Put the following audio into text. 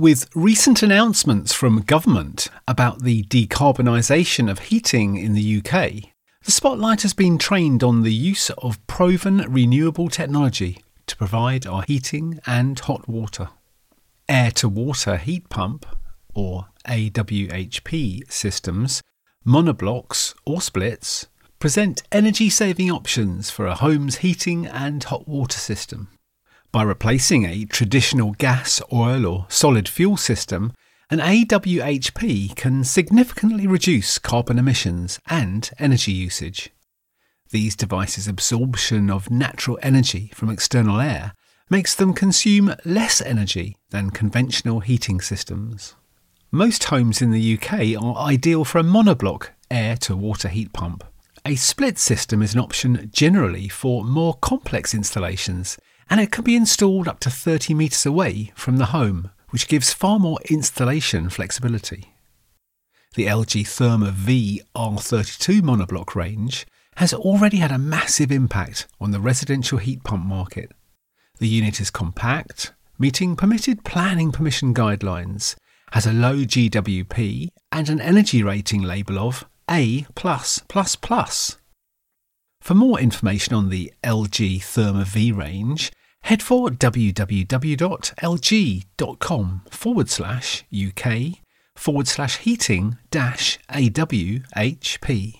With recent announcements from government about the decarbonisation of heating in the UK, the spotlight has been trained on the use of proven renewable technology to provide our heating and hot water. Air to water heat pump, or AWHP systems, monoblocks or splits, present energy saving options for a home's heating and hot water system. By replacing a traditional gas, oil, or solid fuel system, an AWHP can significantly reduce carbon emissions and energy usage. These devices' absorption of natural energy from external air makes them consume less energy than conventional heating systems. Most homes in the UK are ideal for a monoblock air to water heat pump. A split system is an option generally for more complex installations, and it can be installed up to 30 metres away from the home, which gives far more installation flexibility. The LG Therma V R32 monoblock range has already had a massive impact on the residential heat pump market. The unit is compact, meeting permitted planning permission guidelines, has a low GWP and an energy rating label of a. For more information on the LG Therma V range, head for www.lg.com forward slash UK forward slash heating dash AWHP.